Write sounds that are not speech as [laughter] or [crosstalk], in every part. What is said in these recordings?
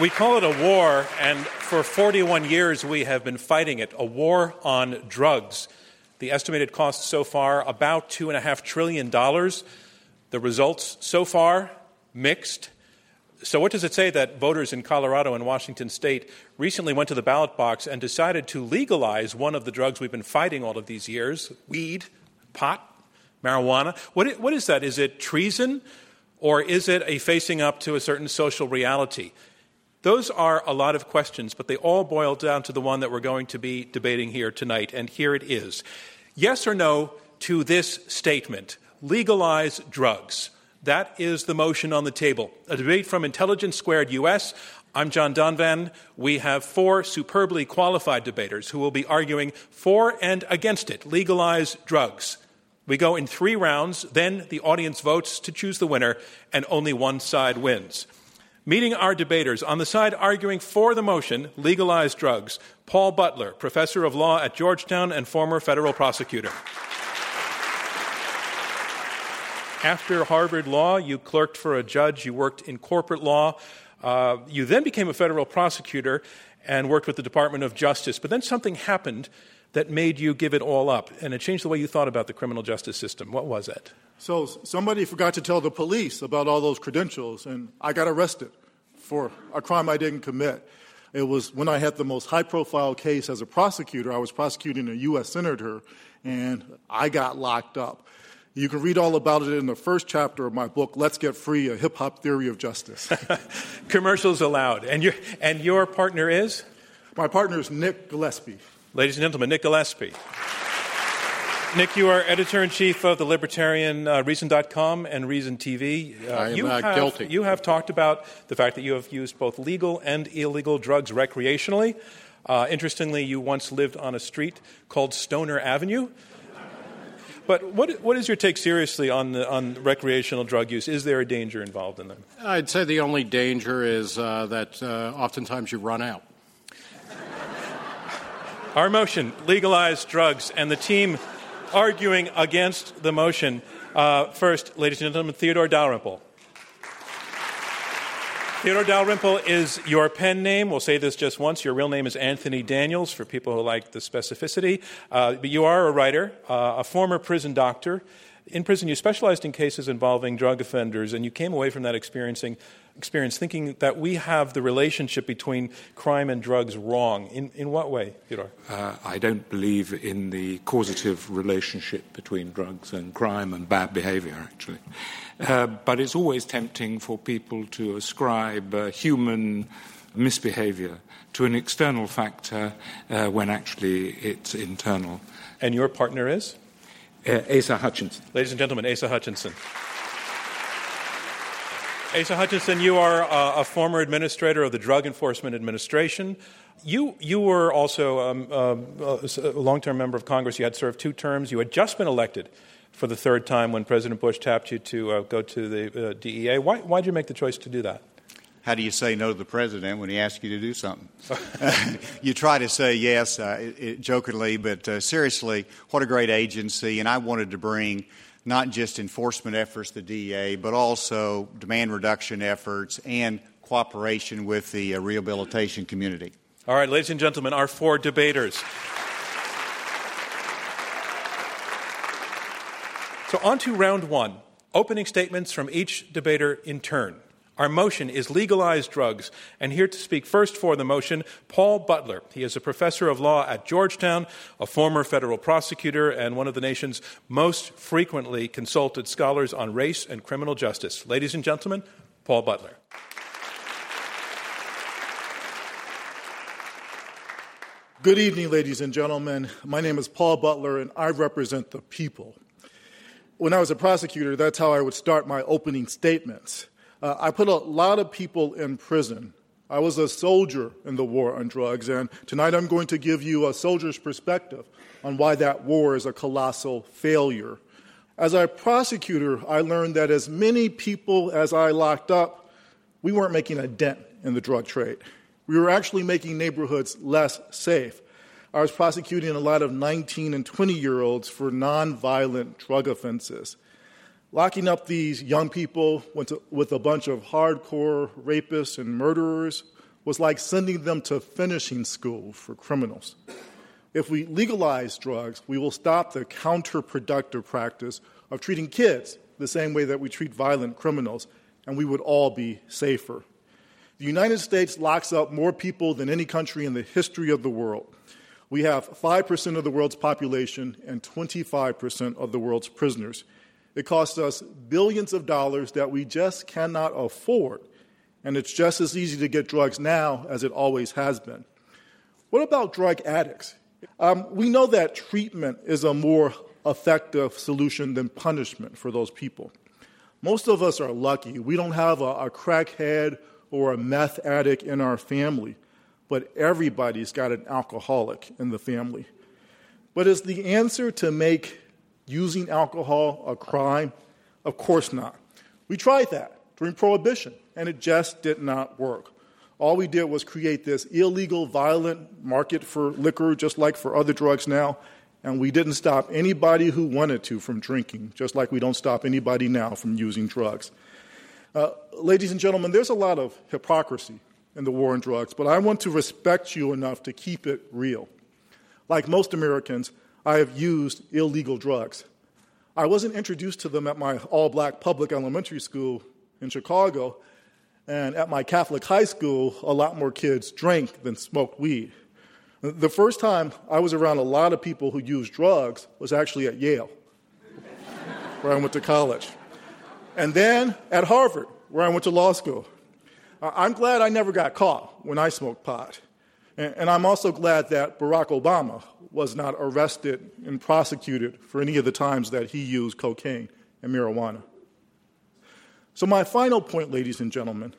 We call it a war, and for 41 years we have been fighting it a war on drugs. The estimated cost so far, about $2.5 trillion. The results so far, mixed. So, what does it say that voters in Colorado and Washington state recently went to the ballot box and decided to legalize one of the drugs we've been fighting all of these years weed, pot, marijuana? What, what is that? Is it treason or is it a facing up to a certain social reality? Those are a lot of questions, but they all boil down to the one that we're going to be debating here tonight, and here it is. Yes or no to this statement legalize drugs. That is the motion on the table. A debate from Intelligence Squared US. I'm John Donvan. We have four superbly qualified debaters who will be arguing for and against it legalize drugs. We go in three rounds, then the audience votes to choose the winner, and only one side wins. Meeting our debaters on the side arguing for the motion, legalize drugs, Paul Butler, professor of law at Georgetown and former federal prosecutor. After Harvard Law, you clerked for a judge, you worked in corporate law. Uh, you then became a federal prosecutor and worked with the Department of Justice. But then something happened that made you give it all up, and it changed the way you thought about the criminal justice system. What was it? So, somebody forgot to tell the police about all those credentials, and I got arrested for a crime I didn't commit. It was when I had the most high profile case as a prosecutor. I was prosecuting a U.S. senator, and I got locked up. You can read all about it in the first chapter of my book, Let's Get Free A Hip Hop Theory of Justice. [laughs] Commercials allowed. And, your and your partner is? My partner is Nick Gillespie. Ladies and gentlemen, Nick Gillespie. Nick, you are editor in chief of the libertarian uh, Reason.com and Reason TV. Uh, I am you not have, guilty. You have talked about the fact that you have used both legal and illegal drugs recreationally. Uh, interestingly, you once lived on a street called Stoner Avenue. But what, what is your take seriously on, the, on recreational drug use? Is there a danger involved in them? I'd say the only danger is uh, that uh, oftentimes you run out. Our motion, legalize drugs, and the team arguing against the motion. Uh, first, ladies and gentlemen, Theodore Dalrymple. Theodore Dalrymple is your pen name. We'll say this just once. Your real name is Anthony Daniels for people who like the specificity. Uh, but you are a writer, uh, a former prison doctor. In prison, you specialized in cases involving drug offenders, and you came away from that experiencing experience thinking that we have the relationship between crime and drugs wrong. In, in what way, Theodore? Uh, I don't believe in the causative relationship between drugs and crime and bad behavior, actually. Uh, but it's always tempting for people to ascribe uh, human misbehavior to an external factor uh, when actually it's internal. And your partner is? Uh, Asa Hutchinson. Ladies and gentlemen, Asa Hutchinson. Asa Hutchinson, you are uh, a former administrator of the Drug Enforcement Administration. You, you were also um, uh, a long term member of Congress. You had served two terms. You had just been elected for the third time when President Bush tapped you to uh, go to the uh, DEA. Why, why did you make the choice to do that? How do you say no to the president when he asks you to do something? [laughs] you try to say yes uh, it, jokingly, but uh, seriously, what a great agency. And I wanted to bring not just enforcement efforts the DEA, but also demand reduction efforts and cooperation with the uh, rehabilitation community. All right, ladies and gentlemen, our four debaters. So, on to round one opening statements from each debater in turn. Our motion is legalize drugs. And here to speak first for the motion, Paul Butler. He is a professor of law at Georgetown, a former federal prosecutor, and one of the nation's most frequently consulted scholars on race and criminal justice. Ladies and gentlemen, Paul Butler. Good evening, ladies and gentlemen. My name is Paul Butler, and I represent the people when I was a prosecutor, that's how I would start my opening statements. Uh, I put a lot of people in prison. I was a soldier in the war on drugs, and tonight I'm going to give you a soldier's perspective on why that war is a colossal failure. As a prosecutor, I learned that as many people as I locked up, we weren't making a dent in the drug trade. We were actually making neighborhoods less safe. I was prosecuting a lot of 19 and 20 year olds for nonviolent drug offenses. Locking up these young people with a bunch of hardcore rapists and murderers was like sending them to finishing school for criminals. If we legalize drugs, we will stop the counterproductive practice of treating kids the same way that we treat violent criminals, and we would all be safer. The United States locks up more people than any country in the history of the world. We have 5% of the world's population and 25% of the world's prisoners. It costs us billions of dollars that we just cannot afford, and it's just as easy to get drugs now as it always has been. What about drug addicts? Um, we know that treatment is a more effective solution than punishment for those people. Most of us are lucky. We don't have a, a crackhead or a meth addict in our family, but everybody's got an alcoholic in the family. But is the answer to make using alcohol a crime? Of course not. We tried that during Prohibition, and it just did not work. All we did was create this illegal, violent market for liquor, just like for other drugs now, and we didn't stop anybody who wanted to from drinking, just like we don't stop anybody now from using drugs. Uh, ladies and gentlemen, there's a lot of hypocrisy in the war on drugs, but I want to respect you enough to keep it real. Like most Americans, I have used illegal drugs. I wasn't introduced to them at my all black public elementary school in Chicago and at my Catholic high school, a lot more kids drank than smoked weed. The first time I was around a lot of people who used drugs was actually at Yale, [laughs] where I went to college. And then at Harvard, where I went to law school. I'm glad I never got caught when I smoked pot. And I'm also glad that Barack Obama was not arrested and prosecuted for any of the times that he used cocaine and marijuana. So, my final point, ladies and gentlemen,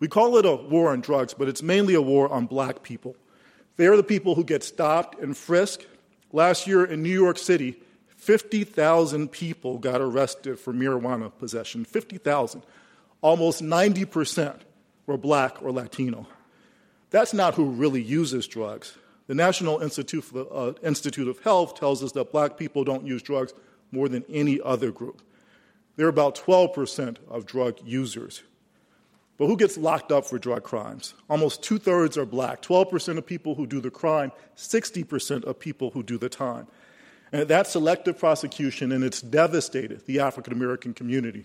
we call it a war on drugs, but it's mainly a war on black people. They are the people who get stopped and frisked. Last year in New York City, 50,000 people got arrested for marijuana possession. 50,000. Almost 90% were black or Latino. That's not who really uses drugs. The National Institute, uh, Institute of Health tells us that black people don't use drugs more than any other group. They're about 12% of drug users. But who gets locked up for drug crimes? Almost two thirds are black. 12% of people who do the crime, 60% of people who do the time. And that selective prosecution, and it's devastated the African American community.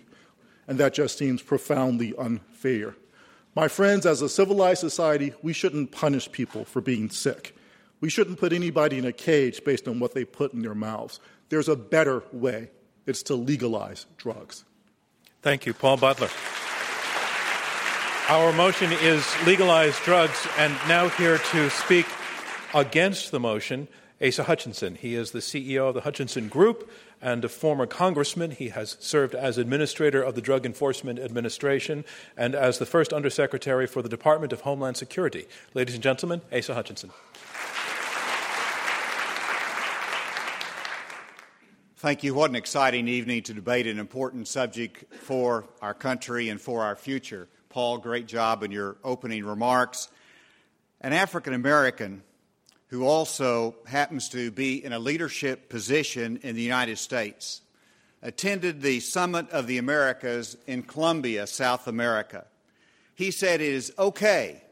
And that just seems profoundly unfair. My friends, as a civilized society, we shouldn't punish people for being sick. We shouldn't put anybody in a cage based on what they put in their mouths. There's a better way it's to legalize drugs. Thank you, Paul Butler. Our motion is legalize drugs, and now here to speak against the motion, Asa Hutchinson. He is the CEO of the Hutchinson Group and a former congressman. He has served as administrator of the Drug Enforcement Administration and as the first undersecretary for the Department of Homeland Security. Ladies and gentlemen, Asa Hutchinson. Thank you. What an exciting evening to debate an important subject for our country and for our future. Paul, great job in your opening remarks. An African American who also happens to be in a leadership position in the United States attended the Summit of the Americas in Colombia, South America. He said it is okay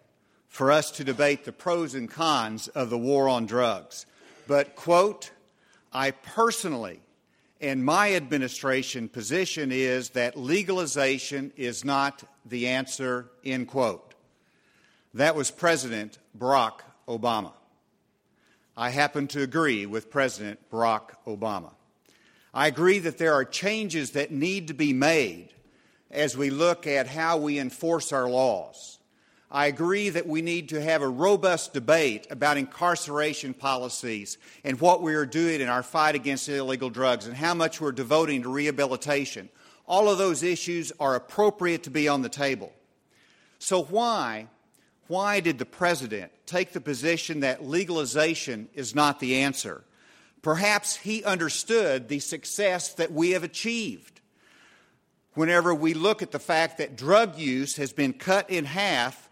for us to debate the pros and cons of the war on drugs, but, quote, I personally and my administration position is that legalization is not the answer, end quote. That was President Barack Obama. I happen to agree with President Barack Obama. I agree that there are changes that need to be made as we look at how we enforce our laws. I agree that we need to have a robust debate about incarceration policies and what we are doing in our fight against illegal drugs and how much we're devoting to rehabilitation. All of those issues are appropriate to be on the table. So, why, why did the President take the position that legalization is not the answer? Perhaps he understood the success that we have achieved. Whenever we look at the fact that drug use has been cut in half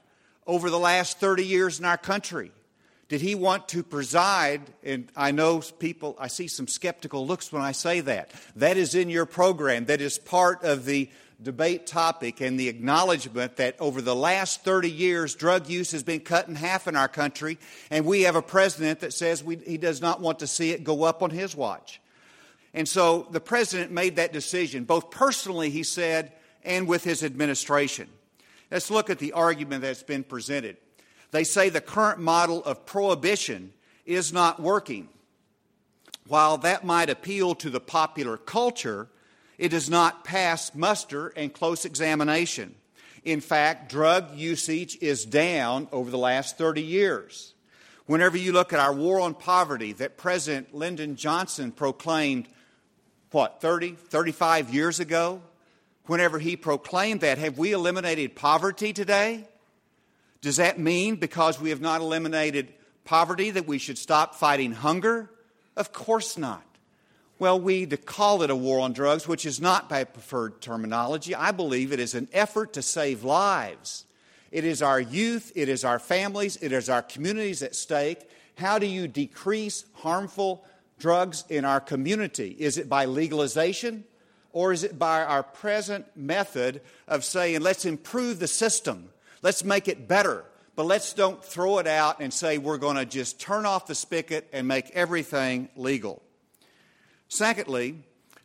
over the last 30 years in our country? Did he want to preside? And I know people, I see some skeptical looks when I say that. That is in your program. That is part of the debate topic and the acknowledgement that over the last 30 years, drug use has been cut in half in our country, and we have a president that says we, he does not want to see it go up on his watch. And so the president made that decision, both personally, he said, and with his administration. Let's look at the argument that's been presented. They say the current model of prohibition is not working. While that might appeal to the popular culture, it does not pass muster and close examination. In fact, drug usage is down over the last 30 years. Whenever you look at our war on poverty that President Lyndon Johnson proclaimed, what, 30, 35 years ago? Whenever he proclaimed that, have we eliminated poverty today? Does that mean because we have not eliminated poverty that we should stop fighting hunger? Of course not. Well, we call it a war on drugs, which is not my preferred terminology. I believe it is an effort to save lives. It is our youth, it is our families, it is our communities at stake. How do you decrease harmful drugs in our community? Is it by legalization? Or is it by our present method of saying, let's improve the system, let's make it better, but let's don't throw it out and say we're going to just turn off the spigot and make everything legal? Secondly,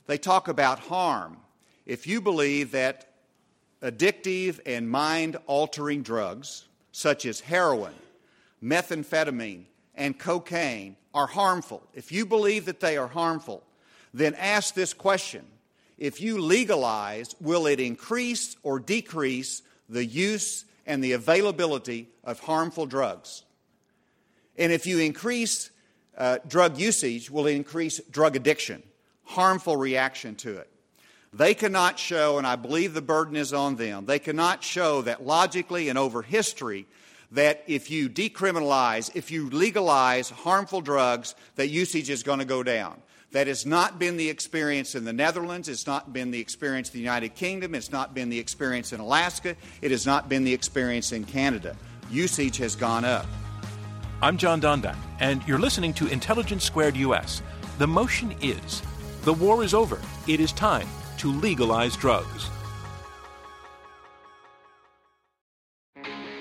they talk about harm. If you believe that addictive and mind altering drugs, such as heroin, methamphetamine, and cocaine, are harmful, if you believe that they are harmful, then ask this question If you legalize, will it increase or decrease the use and the availability of harmful drugs? And if you increase uh, drug usage will increase drug addiction, harmful reaction to it. They cannot show, and I believe the burden is on them, they cannot show that logically and over history that if you decriminalize, if you legalize harmful drugs, that usage is going to go down. That has not been the experience in the Netherlands. It's not been the experience in the United Kingdom. It's not been the experience in Alaska. It has not been the experience in Canada. Usage has gone up. I'm John Donvan, and you're listening to Intelligence Squared US. The motion is the war is over. It is time to legalize drugs.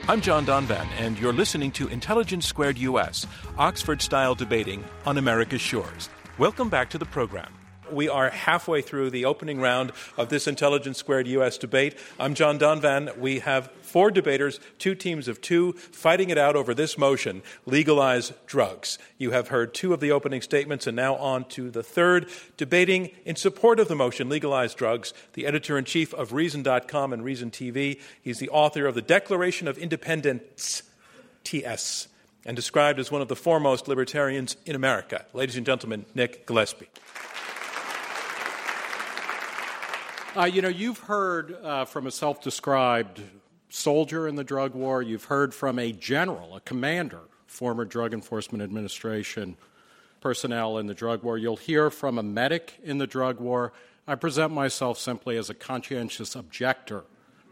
I'm John Donvan, and you're listening to Intelligence Squared US, Oxford style debating on America's shores. Welcome back to the program. We are halfway through the opening round of this Intelligence Squared U.S. debate. I'm John Donvan. We have four debaters, two teams of two, fighting it out over this motion legalize drugs. You have heard two of the opening statements, and now on to the third. Debating in support of the motion legalize drugs, the editor in chief of Reason.com and Reason TV. He's the author of the Declaration of Independence, TS and described as one of the foremost libertarians in America. Ladies and gentlemen, Nick Gillespie. Uh, you know, you've heard uh, from a self described soldier in the drug war, you've heard from a general, a commander, former Drug Enforcement Administration personnel in the drug war. You'll hear from a medic in the drug war. I present myself simply as a conscientious objector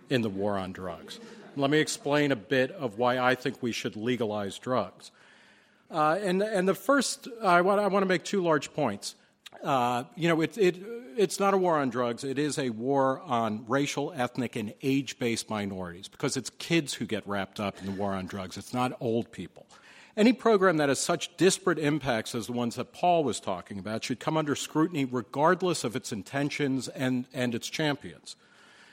in the war on drugs. Let me explain a bit of why I think we should legalize drugs. Uh, and, and the first, I want, I want to make two large points. Uh, you know, it, it, it's not a war on drugs. It is a war on racial, ethnic, and age based minorities because it's kids who get wrapped up in the war on drugs. It's not old people. Any program that has such disparate impacts as the ones that Paul was talking about should come under scrutiny regardless of its intentions and, and its champions.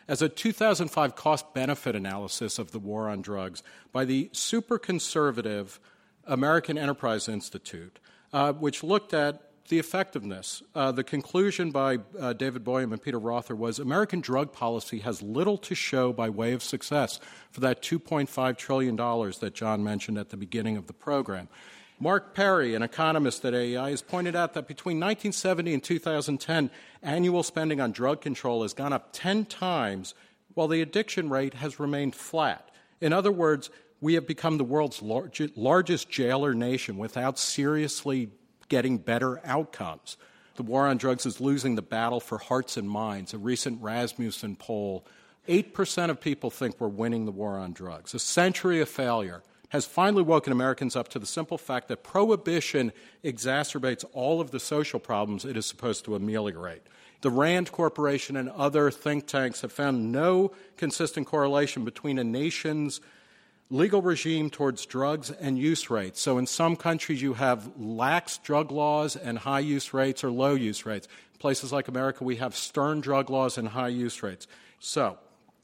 As a 2005 cost benefit analysis of the war on drugs by the super conservative American Enterprise Institute, uh, which looked at the effectiveness. Uh, the conclusion by uh, David Boyum and Peter Reuter was American drug policy has little to show by way of success for that $2.5 trillion that John mentioned at the beginning of the program. Mark Perry, an economist at AEI, has pointed out that between 1970 and 2010, annual spending on drug control has gone up 10 times, while the addiction rate has remained flat. In other words, we have become the world's largest jailer nation without seriously getting better outcomes. The war on drugs is losing the battle for hearts and minds. A recent Rasmussen poll 8% of people think we're winning the war on drugs. A century of failure has finally woken Americans up to the simple fact that prohibition exacerbates all of the social problems it is supposed to ameliorate. The RAND Corporation and other think tanks have found no consistent correlation between a nation's legal regime towards drugs and use rates. So, in some countries, you have lax drug laws and high use rates or low use rates. In places like America, we have stern drug laws and high use rates. So,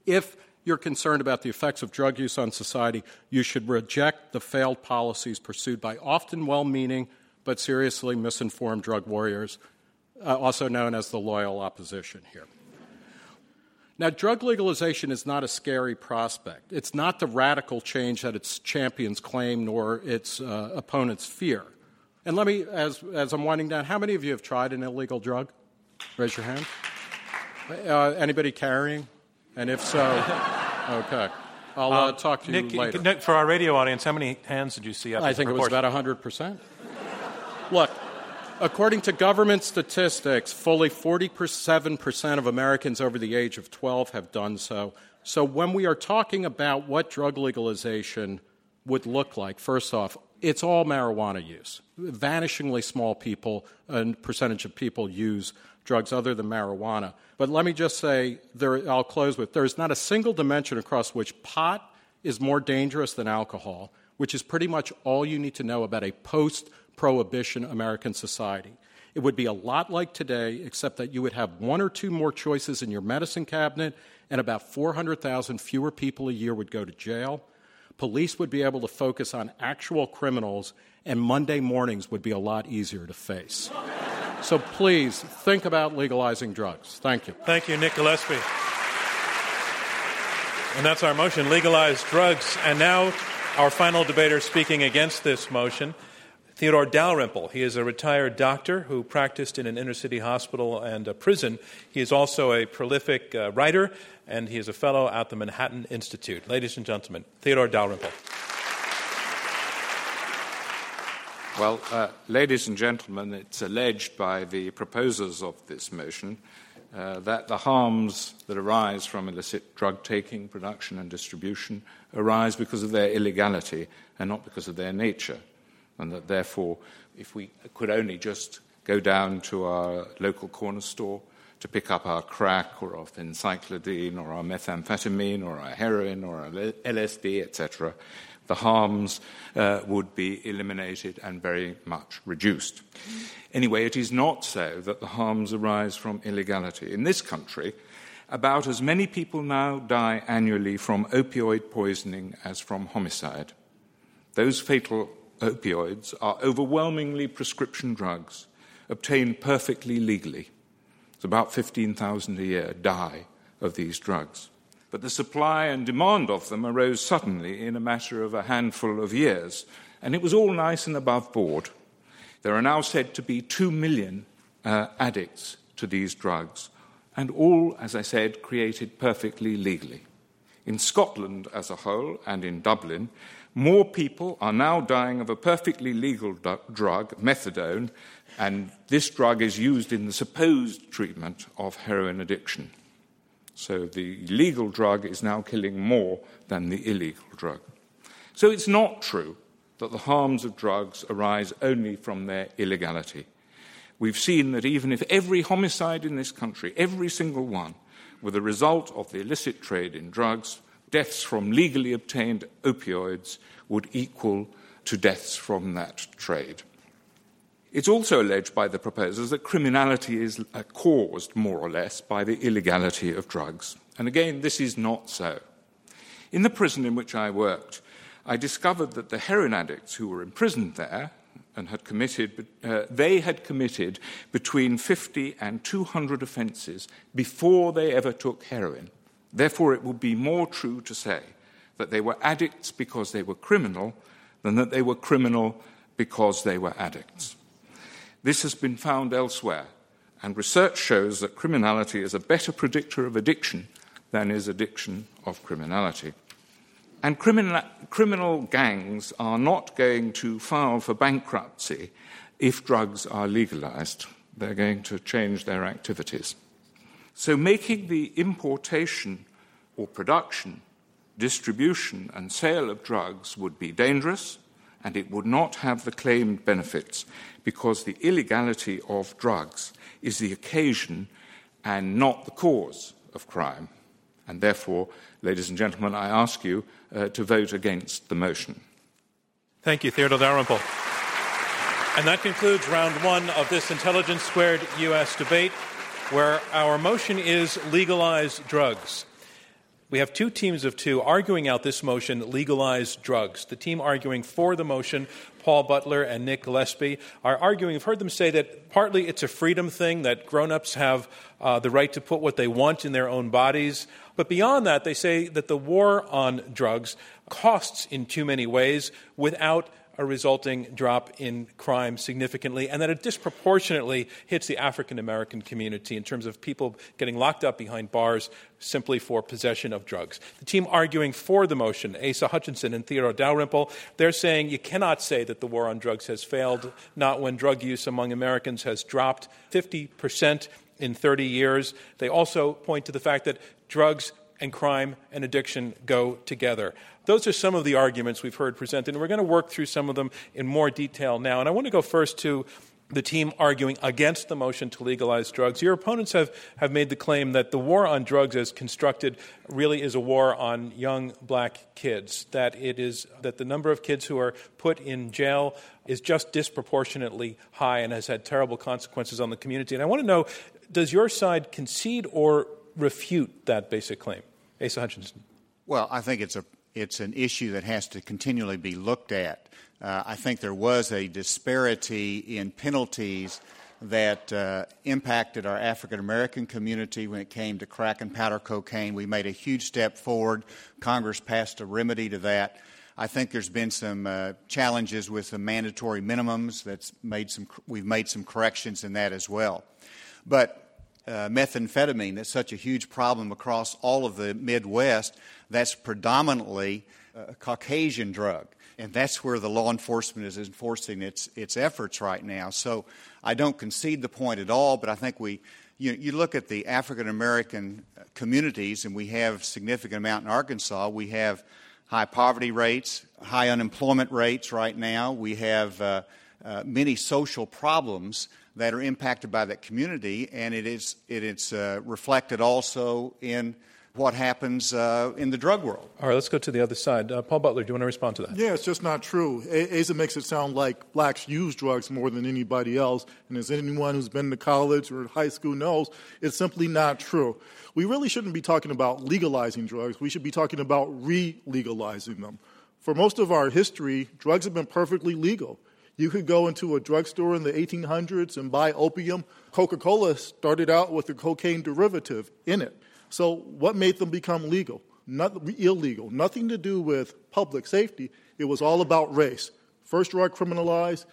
if you're concerned about the effects of drug use on society, you should reject the failed policies pursued by often well meaning but seriously misinformed drug warriors, uh, also known as the loyal opposition here. Now, drug legalization is not a scary prospect. It's not the radical change that its champions claim nor its uh, opponents fear. And let me, as, as I'm winding down, how many of you have tried an illegal drug? Raise your hand. Uh, anybody carrying? And if so, [laughs] okay. I'll uh, um, talk to Nick, you later. Nick, for our radio audience, how many hands did you see up? I think it was about 100%. Look, According to government statistics, fully 47% of Americans over the age of 12 have done so. So, when we are talking about what drug legalization would look like, first off, it's all marijuana use. Vanishingly small people, a percentage of people use drugs other than marijuana. But let me just say, there, I'll close with there's not a single dimension across which pot is more dangerous than alcohol, which is pretty much all you need to know about a post prohibition American society. It would be a lot like today, except that you would have one or two more choices in your medicine cabinet, and about 400,000 fewer people a year would go to jail. Police would be able to focus on actual criminals, and Monday mornings would be a lot easier to face. so please think about legalizing drugs. Thank you. Thank you, Nick Gillespie. And that's our motion legalize drugs. And now, our final debater speaking against this motion. Theodore Dalrymple. He is a retired doctor who practiced in an inner city hospital and a prison. He is also a prolific uh, writer, and he is a fellow at the Manhattan Institute. Ladies and gentlemen, Theodore Dalrymple. Well, uh, ladies and gentlemen, it's alleged by the proposers of this motion uh, that the harms that arise from illicit drug taking, production, and distribution arise because of their illegality and not because of their nature and that therefore, if we could only just go down to our local corner store to pick up our crack or our phencyclidine or our methamphetamine or our heroin or our LSD, etc., the harms uh, would be eliminated and very much reduced. Anyway, it is not so that the harms arise from illegality. In this country, about as many people now die annually from opioid poisoning as from homicide. Those fatal opioids are overwhelmingly prescription drugs obtained perfectly legally. It's about 15,000 a year die of these drugs. But the supply and demand of them arose suddenly in a matter of a handful of years, and it was all nice and above board. There are now said to be 2 million uh, addicts to these drugs, and all, as I said, created perfectly legally. In Scotland as a whole and in Dublin, more people are now dying of a perfectly legal drug, methadone, and this drug is used in the supposed treatment of heroin addiction. So the legal drug is now killing more than the illegal drug. So it's not true that the harms of drugs arise only from their illegality. We've seen that even if every homicide in this country, every single one, were the result of the illicit trade in drugs, deaths from legally obtained opioids would equal to deaths from that trade. It's also alleged by the proposers that criminality is uh, caused, more or less, by the illegality of drugs. And again, this is not so. In the prison in which I worked, I discovered that the heroin addicts who were imprisoned there and had committed, uh, they had committed between 50 and 200 offences before they ever took heroin. Therefore, it would be more true to say that they were addicts because they were criminal than that they were criminal because they were addicts. This has been found elsewhere, and research shows that criminality is a better predictor of addiction than is addiction of criminality. And criminal, criminal gangs are not going to file for bankruptcy if drugs are legalized. They're going to change their activities. So, making the importation or production, distribution, and sale of drugs would be dangerous and it would not have the claimed benefits because the illegality of drugs is the occasion and not the cause of crime. And therefore, ladies and gentlemen, I ask you uh, to vote against the motion. Thank you, Theodore Dalrymple. And that concludes round one of this Intelligence Squared U.S. debate, where our motion is legalize drugs. We have two teams of two arguing out this motion, legalize drugs. The team arguing for the motion, Paul Butler and Nick Gillespie, are arguing, I've heard them say that partly it's a freedom thing, that grown ups have uh, the right to put what they want in their own bodies. But beyond that, they say that the war on drugs costs in too many ways without a resulting drop in crime significantly, and that it disproportionately hits the African American community in terms of people getting locked up behind bars simply for possession of drugs. The team arguing for the motion, Asa Hutchinson and Theodore Dalrymple, they're saying you cannot say that the war on drugs has failed, not when drug use among Americans has dropped 50% in 30 years. They also point to the fact that drugs and crime and addiction go together. Those are some of the arguments we've heard presented, and we're going to work through some of them in more detail now. And I want to go first to the team arguing against the motion to legalize drugs. Your opponents have, have made the claim that the war on drugs as constructed really is a war on young black kids, that it is that the number of kids who are put in jail is just disproportionately high and has had terrible consequences on the community. And I want to know, does your side concede or refute that basic claim? Asa Hutchinson. Well, I think it's a it's an issue that has to continually be looked at. Uh, I think there was a disparity in penalties that uh, impacted our African American community when it came to crack and powder cocaine. We made a huge step forward. Congress passed a remedy to that. I think there's been some uh, challenges with the mandatory minimums. That's made some. We've made some corrections in that as well. But uh, methamphetamine that's such a huge problem across all of the Midwest, that's predominantly a Caucasian drug. And that's where the law enforcement is enforcing its, its efforts right now. So I don't concede the point at all, but I think we, you, you look at the African American communities, and we have significant amount in Arkansas. We have high poverty rates, high unemployment rates right now. We have uh, uh, many social problems that are impacted by that community, and it is it is uh, reflected also in what happens uh, in the drug world. All right, let's go to the other side. Uh, Paul Butler, do you want to respond to that? Yeah, it's just not true. A- Asa makes it sound like blacks use drugs more than anybody else, and as anyone who's been to college or high school knows, it's simply not true. We really shouldn't be talking about legalizing drugs. We should be talking about re legalizing them. For most of our history, drugs have been perfectly legal. You could go into a drugstore in the 1800s and buy opium. Coca Cola started out with a cocaine derivative in it. So, what made them become legal? Not illegal. Nothing to do with public safety. It was all about race. First drug criminalized,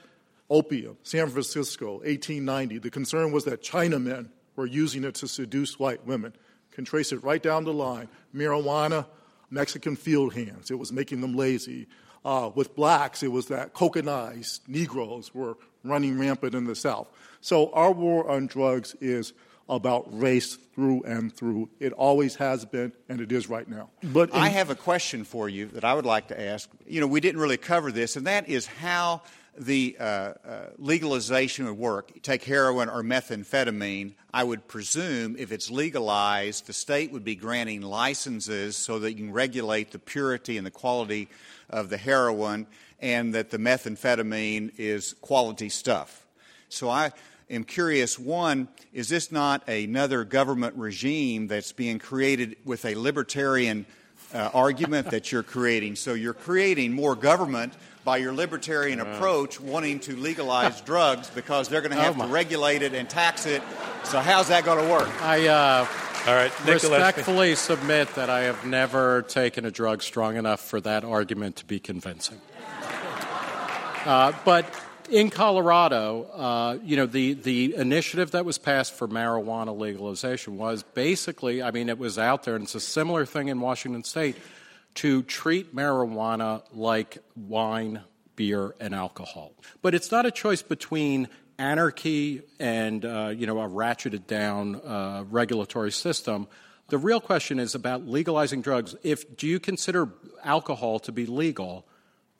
opium, San Francisco, 1890. The concern was that Chinamen were using it to seduce white women. Can trace it right down the line. Marijuana, Mexican field hands. It was making them lazy. Uh, with blacks, it was that cocainized Negroes were running rampant in the South. So our war on drugs is about race through and through. It always has been, and it is right now. But in- I have a question for you that I would like to ask. You know, we didn't really cover this, and that is how the uh, uh, legalization would work. take heroin or methamphetamine. I would presume if it's legalized, the state would be granting licenses so that you can regulate the purity and the quality of the heroin and that the methamphetamine is quality stuff. So I am curious one, is this not another government regime that's being created with a libertarian uh, argument that you're creating? So you're creating more government by your libertarian approach wanting to legalize [laughs] drugs because they're going to have oh to regulate it and tax it. So how's that going to work? I uh, all right, respectfully submit that I have never taken a drug strong enough for that argument to be convincing. Uh, but in Colorado, uh, you know, the, the initiative that was passed for marijuana legalization was basically, I mean, it was out there, and it's a similar thing in Washington state, to treat marijuana like wine, beer, and alcohol. But it's not a choice between anarchy and uh, you know a ratcheted down uh, regulatory system. The real question is about legalizing drugs. If do you consider alcohol to be legal?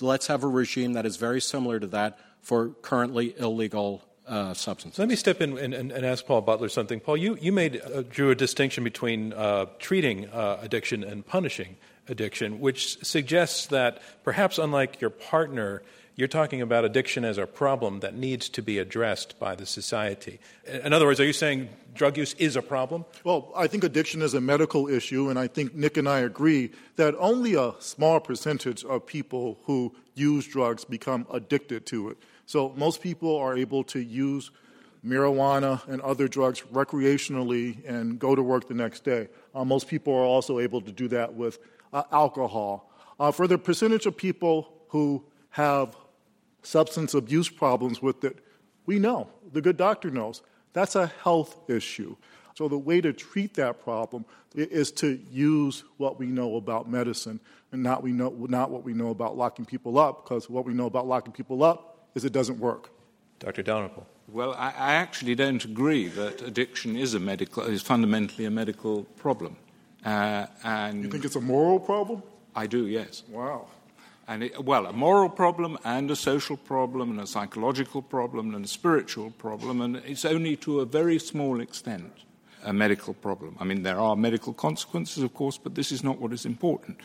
Let's have a regime that is very similar to that for currently illegal uh, substances. Let me step in and, and, and, ask Paul Butler something. Paul, you, you made uh, drew a distinction between uh, treating uh, addiction and punishing addiction, which suggests that perhaps unlike your partner, you're talking about addiction as a problem that needs to be addressed by the society. In other words, are you saying drug use is a problem? Well, I think addiction is a medical issue, and I think Nick and I agree that only a small percentage of people who use drugs become addicted to it. So most people are able to use marijuana and other drugs recreationally and go to work the next day. Uh, most people are also able to do that with uh, alcohol. Uh, for the percentage of people who have substance abuse problems with it, we know, the good doctor knows, that's a health issue. So the way to treat that problem is to use what we know about medicine and not, we know, not what we know about locking people up, because what we know about locking people up is it doesn't work. Dr. Dalrymple. Well, I, I actually don't agree that addiction is a medical is fundamentally a medical problem. Uh, and you think it's a moral problem? I do, yes. Wow. And it, well, a moral problem and a social problem and a psychological problem and a spiritual problem, and it's only to a very small extent a medical problem. I mean, there are medical consequences, of course, but this is not what is important.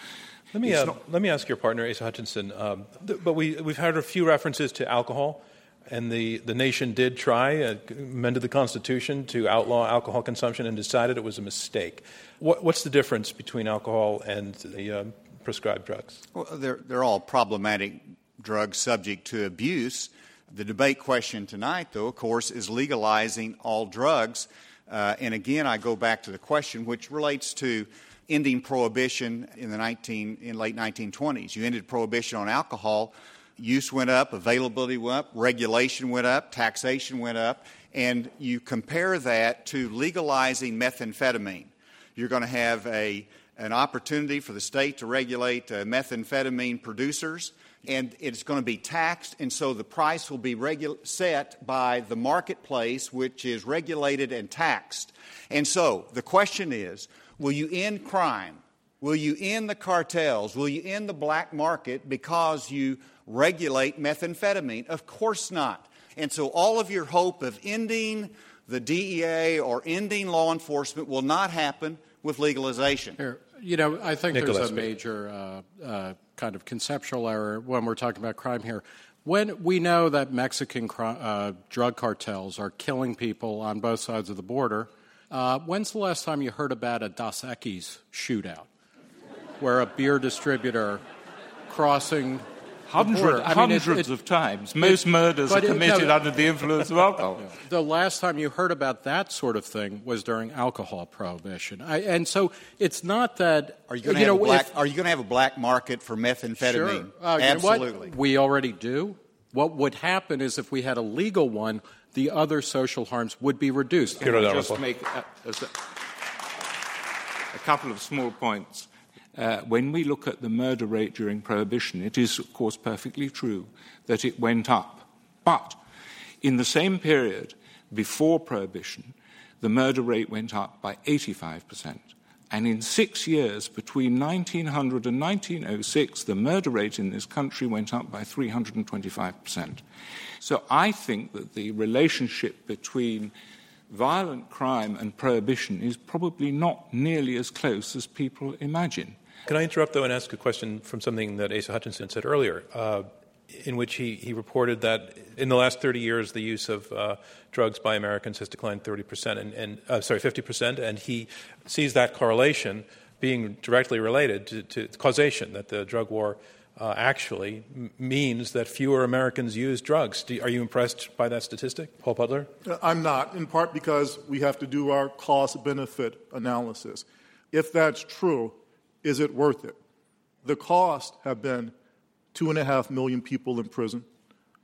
Let me, uh, not... let me ask your partner, Asa Hutchinson. Um, th- but we, we've had a few references to alcohol, and the, the nation did try, uh, amended the Constitution to outlaw alcohol consumption and decided it was a mistake. What, what's the difference between alcohol and the uh, prescribed drugs? Well, they're, they're all problematic drugs subject to abuse. The debate question tonight, though, of course, is legalizing all drugs. Uh, and again, I go back to the question which relates to ending prohibition in the 19, in late 1920s. You ended prohibition on alcohol. Use went up, availability went up, regulation went up, taxation went up, and you compare that to legalizing methamphetamine. You're going to have a an opportunity for the state to regulate uh, methamphetamine producers, and it's going to be taxed, and so the price will be regu- set by the marketplace, which is regulated and taxed. And so the question is will you end crime? Will you end the cartels? Will you end the black market because you regulate methamphetamine? Of course not. And so all of your hope of ending the DEA or ending law enforcement will not happen with legalization. Here, you know, I think Nicholas there's a major uh, uh, kind of conceptual error when we're talking about crime here. When we know that Mexican uh, drug cartels are killing people on both sides of the border, uh, when's the last time you heard about a Dos Equis shootout, where a beer distributor crossing Hundred, hundreds mean, it, it, of times. Most murders are committed no, under the influence of alcohol. [laughs] The last time you heard about that sort of thing was during alcohol prohibition. I, and so it's not that. Are you going to have, black, have a black market for methamphetamine? Sure. Uh, Absolutely. You know we already do. What would happen is if we had a legal one, the other social harms would be reduced. Can I just make a, a, a couple of small points? Uh, when we look at the murder rate during Prohibition, it is, of course, perfectly true that it went up. But in the same period before Prohibition, the murder rate went up by 85%. And in six years, between 1900 and 1906, the murder rate in this country went up by 325%. So I think that the relationship between violent crime and prohibition is probably not nearly as close as people imagine. Can I interrupt, though, and ask a question from something that Asa Hutchinson said earlier, uh, in which he, he reported that in the last 30 years, the use of uh, drugs by Americans has declined 30%, and, and uh, sorry, 50%, and he sees that correlation being directly related to, to causation, that the drug war uh, actually m- means that fewer Americans use drugs. Do, are you impressed by that statistic, Paul Butler? Uh, I'm not, in part because we have to do our cost benefit analysis. If that's true, is it worth it? The cost have been two and a half million people in prison.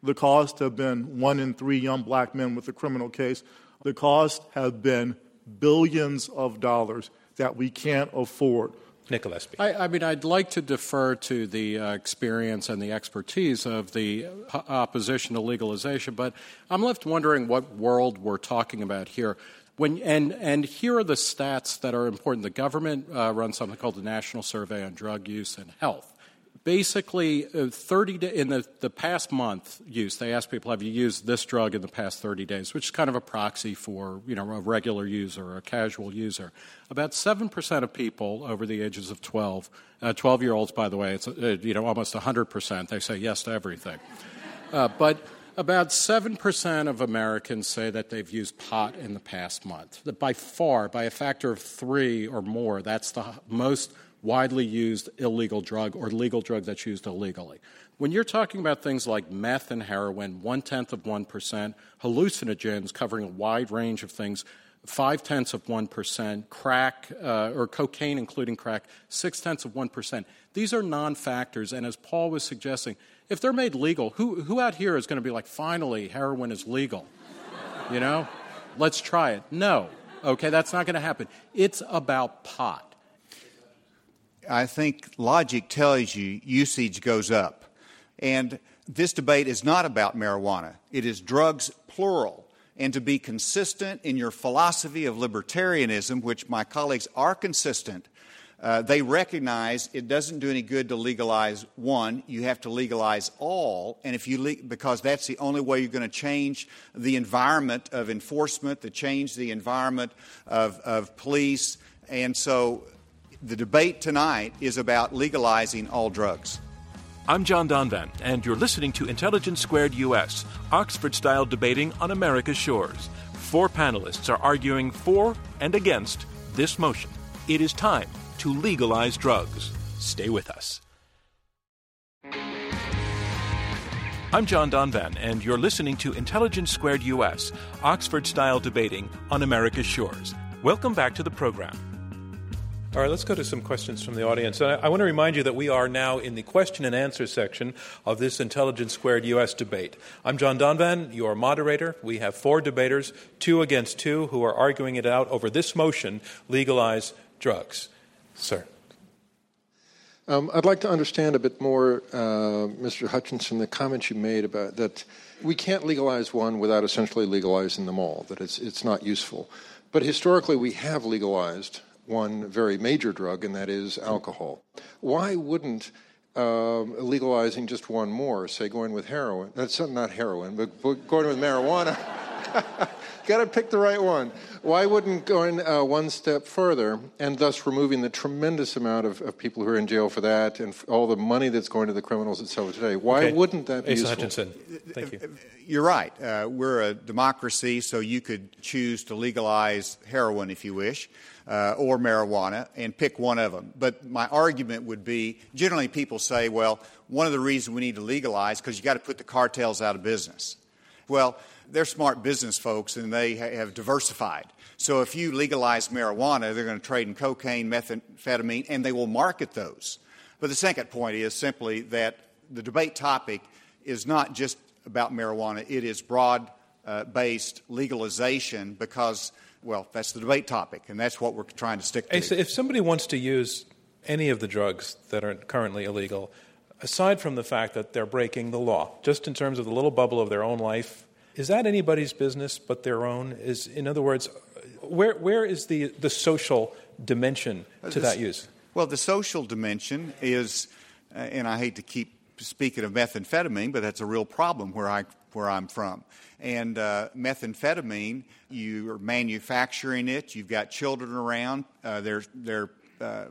The cost have been one in three young black men with a criminal case. The cost have been billions of dollars that we can't afford. Nicholas. I, I, mean, I'd like to defer to the uh, experience and the expertise of the opposition to legalization, but I'm left wondering what world we're talking about here. When, and, and here are the stats that are important. The government uh, runs something called the National Survey on Drug Use and Health. basically uh, 30 day, in the, the past month use they ask people have you used this drug in the past 30 days which is kind of a proxy for you know a regular user or a casual user about 7% of people over the ages of 12 uh, 12 year olds by the way it's uh, you know almost 100% they say yes to everything uh, but about 7% of Americans say that they've used pot in the past month. By far, by a factor of three or more, that's the most widely used illegal drug or legal drug that's used illegally. When you're talking about things like meth and heroin, one tenth of 1%, hallucinogens covering a wide range of things, five tenths of 1%, crack uh, or cocaine, including crack, six tenths of 1%. These are non factors, and as Paul was suggesting, if they're made legal, who, who out here is going to be like, finally, heroin is legal? [laughs] You know? Let's try it. No. Okay, that's not going to happen. It's about pot. I think logic tells you usage goes up. And this debate is not about marijuana, it is drugs, plural. And to be consistent in your philosophy of libertarianism, which my colleagues are consistent, uh, they recognize it doesn't do any good to legalize one. You have to legalize all, and if you le- because that's the only way you're going to change the environment of enforcement, to change the environment of, of police, and so the debate tonight is about legalizing all drugs. I'm John Donvan, and you're listening to Intelligence Squared US, Oxford style debating on America's shores. Four panelists are arguing for and against this motion. It is time to legalize drugs. Stay with us. I'm John Donvan, and you're listening to Intelligence Squared US, Oxford style debating on America's shores. Welcome back to the program. All right, let's go to some questions from the audience. I, I want to remind you that we are now in the question and answer section of this Intelligence Squared U.S. debate. I'm John Donvan, your moderator. We have four debaters, two against two, who are arguing it out over this motion legalize drugs. Sir. Um, I'd like to understand a bit more, uh, Mr. Hutchinson, the comments you made about that we can't legalize one without essentially legalizing them all, that it's, it's not useful. But historically, we have legalized one very major drug, and that is alcohol. Why wouldn't um, legalizing just one more, say going with heroin, that's not heroin, but, but going with marijuana, [laughs] got to pick the right one. Why wouldn't going uh, one step further and thus removing the tremendous amount of, of, people who are in jail for that and all the money that's going to the criminals itself today? Why okay. wouldn't that be Asa useful? Hutchinson, thank you. You're right. Uh, we're a democracy, so you could choose to legalize heroin if you wish uh, or marijuana and pick one of them. But my argument would be generally people say, well, one of the reasons we need to legalize because you got to put the cartels out of business. Well, they're smart business folks and they have diversified. So if you legalize marijuana, they're going to trade in cocaine, methamphetamine, and they will market those. But the second point is simply that the debate topic is not just about marijuana, it is broad uh, based legalization because well, that's the debate topic, and that's what we're trying to stick to. If somebody wants to use any of the drugs that are currently illegal, aside from the fact that they're breaking the law, just in terms of the little bubble of their own life, is that anybody's business but their own? Is, in other words, where, where is the, the social dimension to that use? Well, the social dimension is, uh, and I hate to keep speaking of methamphetamine, but that's a real problem where I where I'm from. And uh, methamphetamine, you are manufacturing it. You've got children around. Uh, they're they're uh,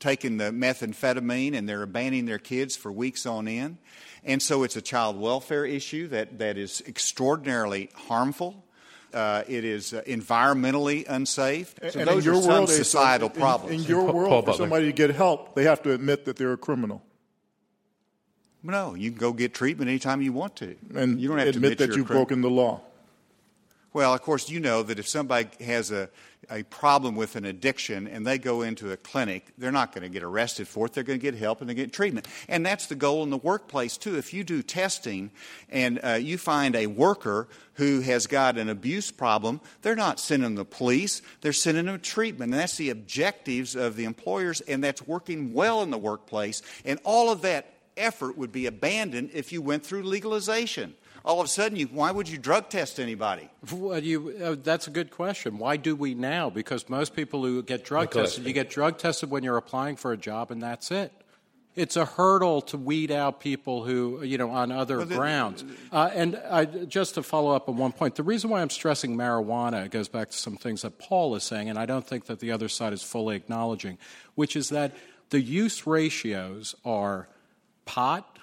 taking the methamphetamine and they're abandoning their kids for weeks on end. And so it's a child welfare issue that, that is extraordinarily harmful. Uh, it is uh, environmentally unsafe. So and those in your are world, societal in, problems. In, your world, for somebody to get help, they have to admit that they're a criminal. No, you can go get treatment anytime you want to. And you don't have admit, to admit that you've broken the law. Well, of course, you know that if somebody has a, a problem with an addiction and they go into a clinic, they're not going to get arrested for it. They're going to get help and they get treatment. And that's the goal in the workplace, too. If you do testing and uh, you find a worker who has got an abuse problem, they're not sending the police, they're sending them treatment. And that's the objectives of the employers, and that's working well in the workplace. And all of that effort would be abandoned if you went through legalization. All of a sudden, you, why would you drug test anybody? Well, you, uh, that's a good question. Why do we now? Because most people who get drug tested, you get drug tested when you're applying for a job, and that's it. It's a hurdle to weed out people who, you know, on other the, grounds. Uh, and I, just to follow up on one point, the reason why I'm stressing marijuana goes back to some things that Paul is saying, and I don't think that the other side is fully acknowledging, which is that the use ratios are pot,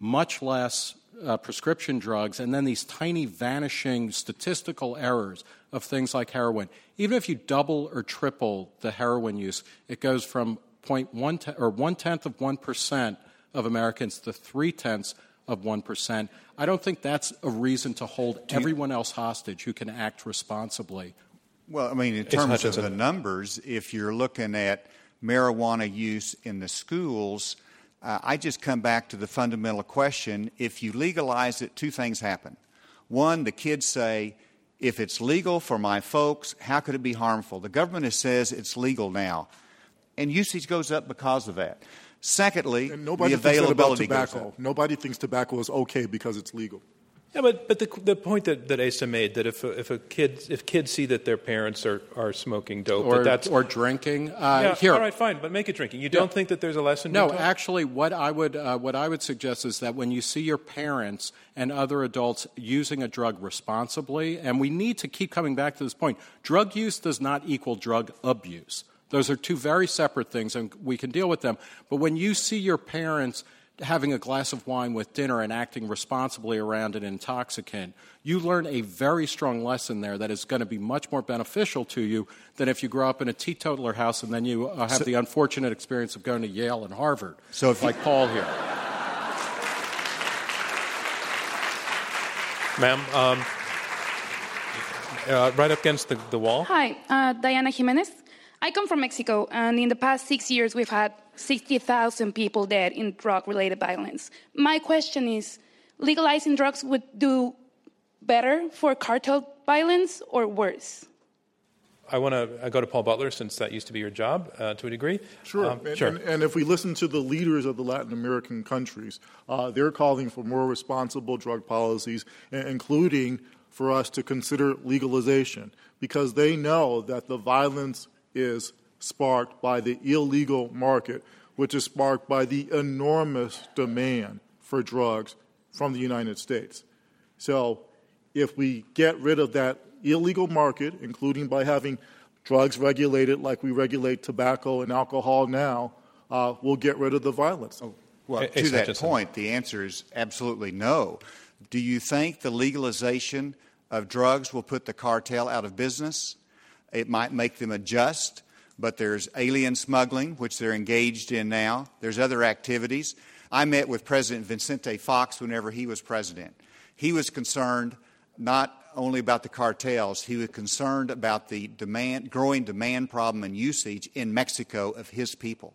much less uh, prescription drugs, and then these tiny vanishing statistical errors of things like heroin. Even if you double or triple the heroin use, it goes from point one te- or one tenth of one percent of Americans to three tenths of one percent. I don't think that's a reason to hold everyone else hostage who can act responsibly. Well, I mean, in terms of the numbers, if you're looking at marijuana use in the schools, uh, I just come back to the fundamental question if you legalize it, two things happen. One, the kids say, if it's legal for my folks, how could it be harmful? The government says it's legal now, and usage goes up because of that. Secondly, and nobody the availability thinks about tobacco. Nobody thinks tobacco is okay because it's legal. Yeah, but, but the, the point that, that Asa made that if a, if a kid if kids see that their parents are, are smoking dope or, that that's or drinking, uh, yeah, here. all right, fine, but make it drinking. You don't think that there's a lesson? No, actually, what I would uh, what I would suggest is that when you see your parents and other adults using a drug responsibly, and we need to keep coming back to this point, drug use does not equal drug abuse. Those are two very separate things, and we can deal with them. But when you see your parents having a glass of wine with dinner and acting responsibly around an intoxicant, you learn a very strong lesson there that is going to be much more beneficial to you than if you grow up in a teetotaler house and then you uh, have so, the unfortunate experience of going to Yale and Harvard, so if like you, Paul here. Ma'am, um, uh, right up against the, the wall. Hi, uh, Diana Jimenez. I come from Mexico, and in the past six years, we've had 60,000 people dead in drug related violence. My question is legalizing drugs would do better for cartel violence or worse? I want to go to Paul Butler since that used to be your job uh, to a degree. Sure. Um, and, sure. And, and, if we listen to the leaders of the Latin American countries, uh, they're calling for more responsible drug policies, including for us to consider legalization, because they know that the violence is sparked by the illegal market, which is sparked by the enormous demand for drugs from the United States. So, if we get rid of that illegal market, including by having drugs regulated like we regulate tobacco and alcohol now, uh, we'll get rid of the violence. Oh, well, to that point, the answer is absolutely no. Do you think the legalization of drugs will put the cartel out of business? It might make them adjust but there's alien smuggling, which they're engaged in now. There's other activities. I met with President Vicente Fox whenever he was president. He was concerned not only about the cartels, he was concerned about the demand, growing demand problem and usage in Mexico of his people.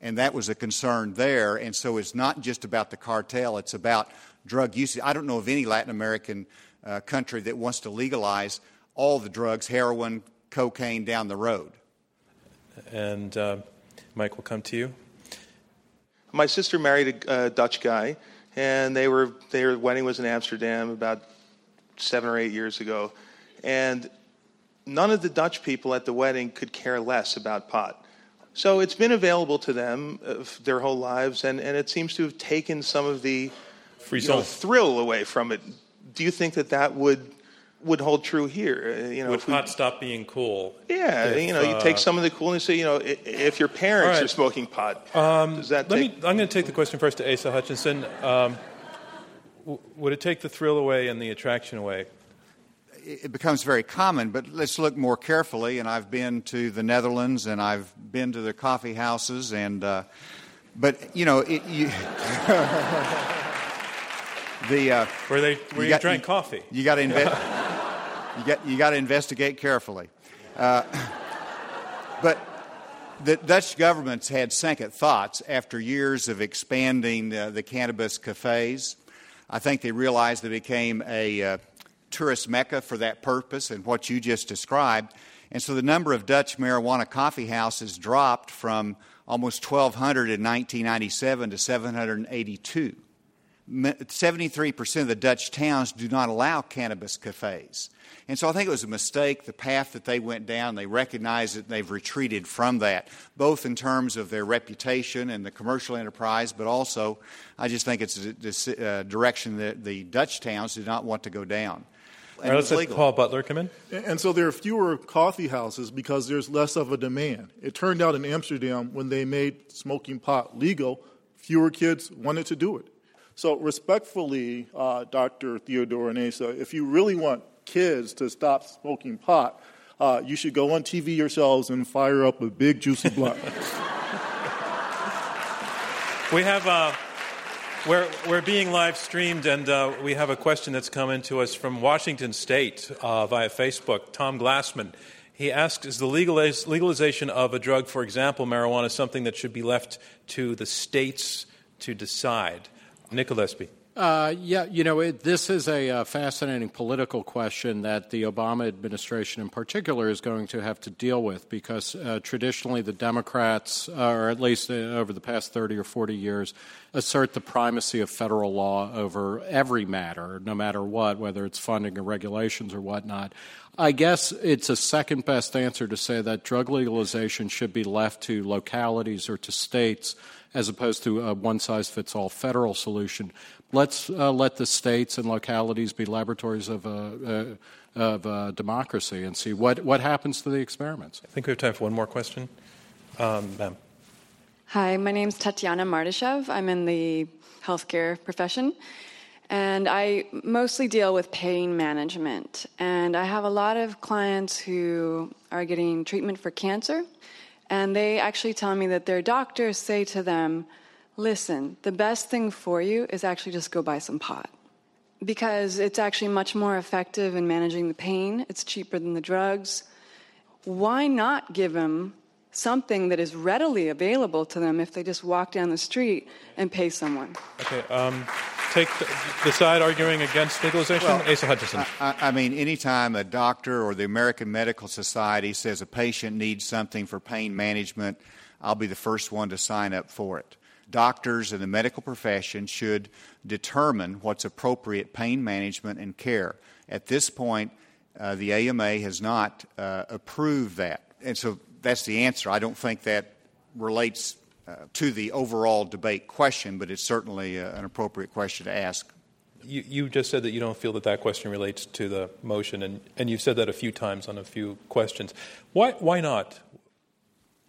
And that was a concern there. And so it's not just about the cartel, it's about drug usage. I don't know of any Latin American uh, country that wants to legalize all the drugs, heroin, cocaine down the road. And uh, Mike, will come to you. My sister married a, a Dutch guy, and they were their wedding was in Amsterdam about seven or eight years ago, and none of the Dutch people at the wedding could care less about pot. So it's been available to them uh, their whole lives, and, and it seems to have taken some of the you know, thrill away from it. Do you think that that would would hold true here. Uh, you know, would pot stop being cool? Yeah, if, you know, you take uh, some of the coolness. Say, you know, if your parents right. are smoking pot, um, does that? Let take... me. I'm going to take the question first to Asa Hutchinson. Um, would it take the thrill away and the attraction away? It becomes very common, but let's look more carefully. And I've been to the Netherlands, and I've been to the coffee houses, and uh, but you know, it, you. [laughs] the uh, where they where you, you got, drank you, coffee. You got to invest. [laughs] you got you got to investigate carefully. Uh, [laughs] but the Dutch government's had second thoughts after years of expanding the cannabis cafes. I think they realized they became a uh, tourist mecca for that purpose and what you just described. And so the number of Dutch marijuana coffee houses dropped from almost 1,200 in 1997 to 782. 73% of the Dutch towns do not allow cannabis cafes. And so I think it was a mistake, the path that they went down. They recognize it and they've retreated from that, both in terms of their reputation and the commercial enterprise, but also I just think it's a, a uh, direction that the Dutch towns did not want to go down. And let's let Paul Butler come in. And so there are fewer coffee houses because there's less of a demand. It turned out in Amsterdam when they made smoking pot legal, fewer kids wanted to do it. So, respectfully, uh, Dr. Theodore and if you really want kids to stop smoking pot, uh, you should go on TV yourselves and fire up a big juicy blunt. [laughs] we have. Uh, we're, we're being live streamed, and uh, we have a question that's come to us from Washington State uh, via Facebook. Tom Glassman. He asks Is the legaliz- legalization of a drug, for example, marijuana, something that should be left to the states to decide? Nick Gillespie. Uh, yeah, you know, it, this is a uh, fascinating political question that the Obama administration in particular is going to have to deal with because uh, traditionally the Democrats, uh, or at least uh, over the past 30 or 40 years, assert the primacy of federal law over every matter, no matter what, whether it's funding or regulations or whatnot. I guess it's a second best answer to say that drug legalization should be left to localities or to states as opposed to a one size fits all federal solution. Let's uh, let the states and localities be laboratories of, uh, uh, of uh, democracy and see what, what happens to the experiments. I think we have time for one more question. Um, ma'am. Hi, my name is Tatiana Mardashev. I'm in the healthcare profession. And I mostly deal with pain management. And I have a lot of clients who are getting treatment for cancer and they actually tell me that their doctors say to them, listen, the best thing for you is actually just go buy some pot. Because it's actually much more effective in managing the pain, it's cheaper than the drugs. Why not give them something that is readily available to them if they just walk down the street and pay someone? Okay. Um take the, the side arguing against legalization? Well, Asa Hutchinson. I, I, mean, anytime a doctor or the American Medical Society says a patient needs something for pain management, I'll be the first one to sign up for it. Doctors and the medical profession should determine what's appropriate pain management and care. At this point, uh, the AMA has not uh, approved that. And so that's the answer. I don't think that relates uh, to the overall debate question, but it's certainly uh, an appropriate question to ask. You, you, just said that you don't feel that that question relates to the motion, and, and you've said that a few times on a few questions. Why, why not?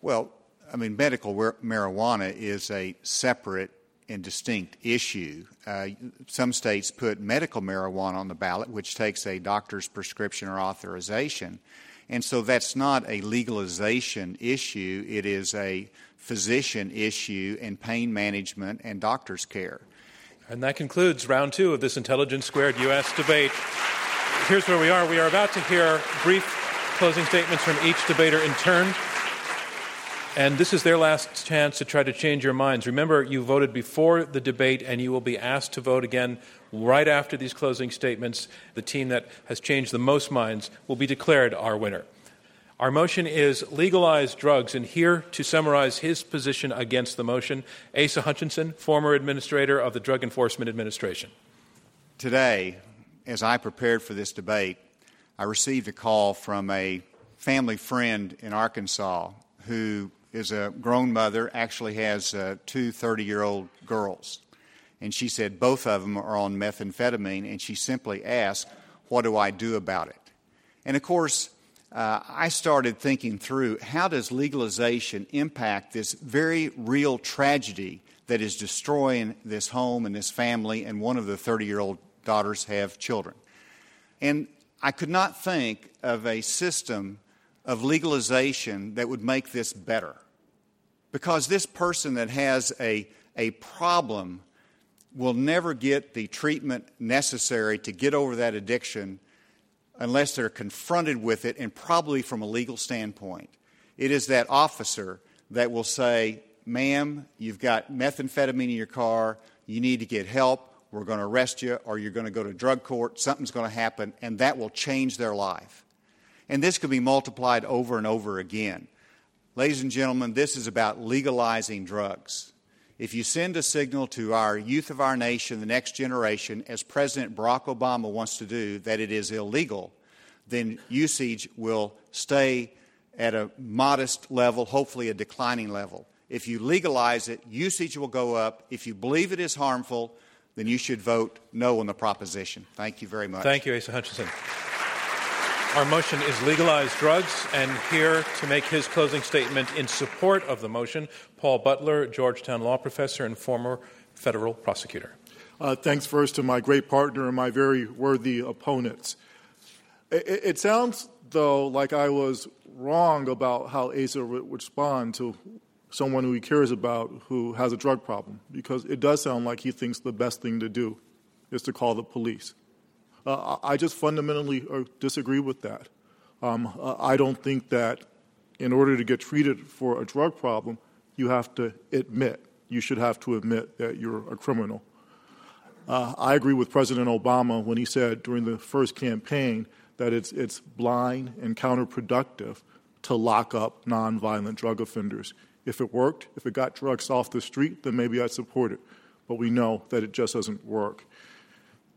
Well, I mean, medical marijuana is a separate and distinct issue. Uh, some states put medical marijuana on the ballot, which takes a doctor's prescription or authorization. And so that's not a legalization issue, it is a physician issue in pain management and doctor's care. And that concludes round two of this Intelligence Squared U.S. debate. Here's where we are. We are about to hear brief closing statements from each debater in turn. And this is their last chance to try to change your minds. Remember, you voted before the debate, and you will be asked to vote again right after these closing statements. The team that has changed the most minds will be declared our winner. Our motion is legalize drugs, and here to summarize his position against the motion, Asa Hutchinson, former administrator of the Drug Enforcement Administration. Today, as I prepared for this debate, I received a call from a family friend in Arkansas who is a grown mother, actually has uh, two 30 year old girls. And she said both of them are on methamphetamine, and she simply asked, What do I do about it? And of course, uh, I started thinking through how does legalization impact this very real tragedy that is destroying this home and this family, and one of the 30 year old daughters have children. And I could not think of a system of legalization that would make this better. Because this person that has a, a problem will never get the treatment necessary to get over that addiction unless they're confronted with it, and probably from a legal standpoint. It is that officer that will say, Ma'am, you've got methamphetamine in your car, you need to get help, we're going to arrest you, or you're going to go to drug court, something's going to happen, and that will change their life. And this could be multiplied over and over again. Ladies and gentlemen, this is about legalizing drugs. If you send a signal to our youth of our nation, the next generation, as President Barack Obama wants to do, that it is illegal, then usage will stay at a modest level, hopefully a declining level. If you legalize it, usage will go up. If you believe it is harmful, then you should vote no on the proposition. Thank you very much. Thank you, Asa Hutchinson. Our motion is legalize drugs, and here to make his closing statement in support of the motion, Paul Butler, Georgetown law professor and former federal prosecutor. Uh, thanks first to my great partner and my very worthy opponents. It, it sounds, though, like I was wrong about how Asa would respond to someone who he cares about who has a drug problem, because it does sound like he thinks the best thing to do is to call the police. Uh, I just fundamentally uh, disagree with that. Um, uh, I don't think that in order to get treated for a drug problem, you have to admit, you should have to admit that you're a criminal. Uh, I agree with President Obama when he said during the first campaign that it's, it's blind and counterproductive to lock up nonviolent drug offenders. If it worked, if it got drugs off the street, then maybe I'd support it. But we know that it just doesn't work.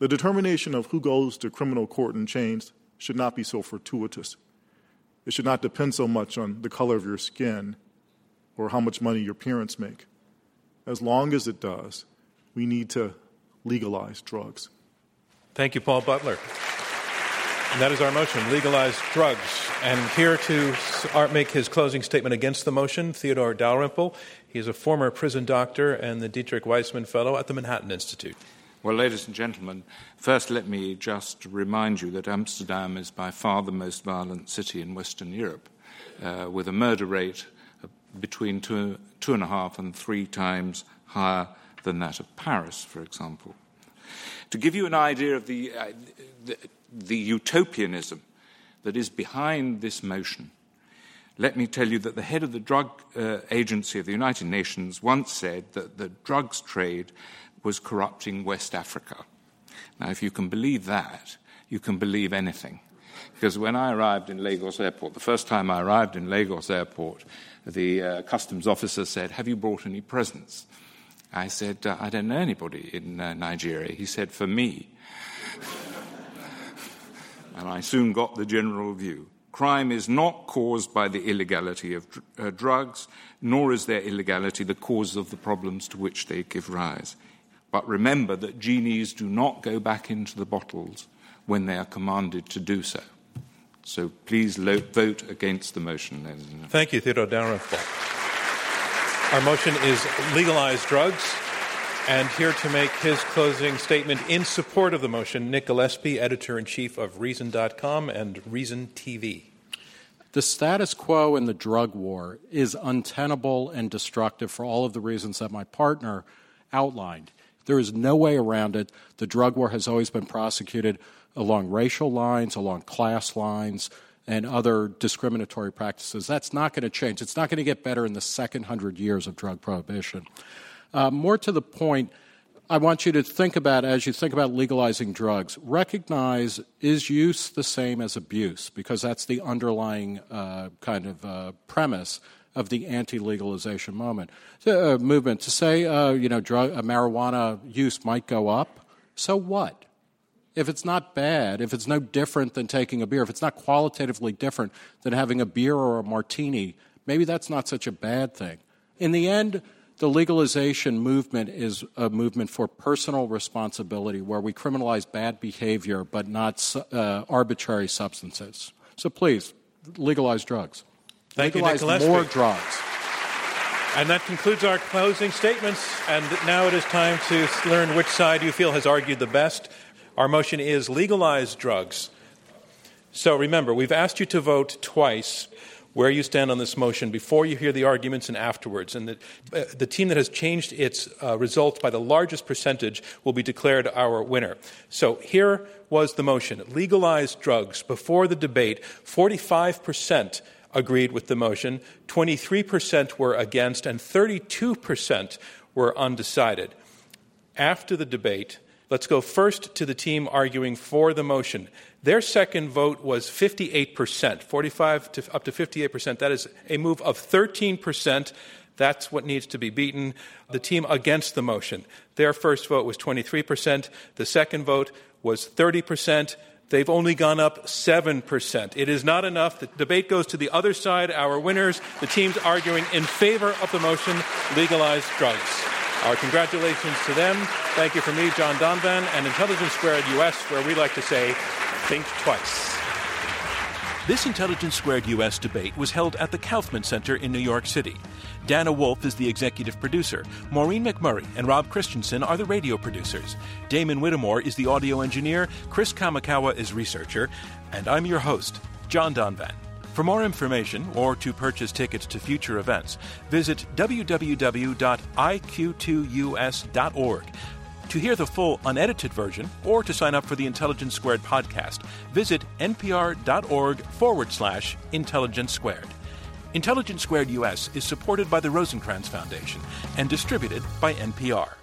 The determination of who goes to criminal court and chains should not be so fortuitous. It should not depend so much on the color of your skin or how much money your parents make. As long as it does, we need to legalize drugs. Thank you, Paul Butler. And that is our motion legalize drugs. And here to uh, make his closing statement against the motion, Theodore Dalrymple. He is a former prison doctor and the Dietrich Weismann Fellow at the Manhattan Institute. Well, ladies and gentlemen, first let me just remind you that Amsterdam is by far the most violent city in Western Europe, uh, with a murder rate between two, two and a half and three times higher than that of Paris, for example. To give you an idea of the, uh, the the utopianism that is behind this motion, let me tell you that the head of the Drug uh, Agency of the United Nations once said that the drugs trade was corrupting West Africa. Now, if you can believe that, you can believe anything. Because when I arrived in Lagos Airport, the first time I arrived in Lagos Airport, the uh, customs officer said, Have you brought any presents? I said, uh, I don't know anybody in uh, Nigeria. He said, For me [laughs] and I soon got the general view. Crime is not caused by the illegality of uh, drugs, nor is their illegality the cause of the problems to which they give rise. But remember that genies do not go back into the bottles when they are commanded to do so. So please lo- vote against the motion, ladies and gentlemen. Thank you, Theodore Dalrymple. Our motion is legalize drugs. And here to make his closing statement in support of the motion, Nick Gillespie, editor in chief of Reason.com and Reason TV. The status quo in the drug war is untenable and destructive for all of the reasons that my partner outlined. There is no way around it. The drug war has always been prosecuted along racial lines, along class lines, and other discriminatory practices. That's not going to change. It's not going to get better in the second hundred years of drug prohibition. Uh, more to the point, I want you to think about, as you think about legalizing drugs, recognize is use the same as abuse? Because that's the underlying uh, kind of uh, premise of the anti-legalization moment, uh, movement. To say, uh, you know, drug, uh, marijuana use might go up, so what? If it's not bad, if it's no different than taking a beer, if it's not qualitatively different than having a beer or a martini, maybe that's not such a bad thing. In the end, the legalization movement is a movement for personal responsibility where we criminalize bad behavior but not uh, arbitrary substances. So please, legalize drugs. Thank legalize you, Nick more drugs. And that concludes our closing statements. And now it is time to learn which side you feel has argued the best. Our motion is legalize drugs. So remember, we've asked you to vote twice where you stand on this motion before you hear the arguments and afterwards. And the, uh, the team that has changed its uh, results by the largest percentage will be declared our winner. So here was the motion legalize drugs. Before the debate, 45% agreed with the motion, 23% were against, and 32% were undecided. After the debate, let's go first to the team arguing for the motion. Their second vote was 58%, 45 to up to 58%. That is a move of 13%. That's what needs to be beaten. The team against the motion, their first vote was 23%, the second vote was 30%. They've only gone up 7%. It is not enough. The debate goes to the other side. Our winners, the teams arguing in favor of the motion, legalize drugs. Our congratulations to them. Thank you from me, John Donvan, and Intelligence Squared US, where we like to say, think twice. This Intelligence Squared US debate was held at the Kaufman Center in New York City. Dana Wolf is the executive producer. Maureen McMurray and Rob Christensen are the radio producers. Damon Whittemore is the audio engineer. Chris Kamikawa is researcher. And I'm your host, John Donvan. For more information or to purchase tickets to future events, visit www.iq2us.org. To hear the full unedited version or to sign up for the Intelligence Squared podcast, visit npr.org forward slash intelligence squared. Intelligence Squared US is supported by the Rosenkranz Foundation and distributed by NPR.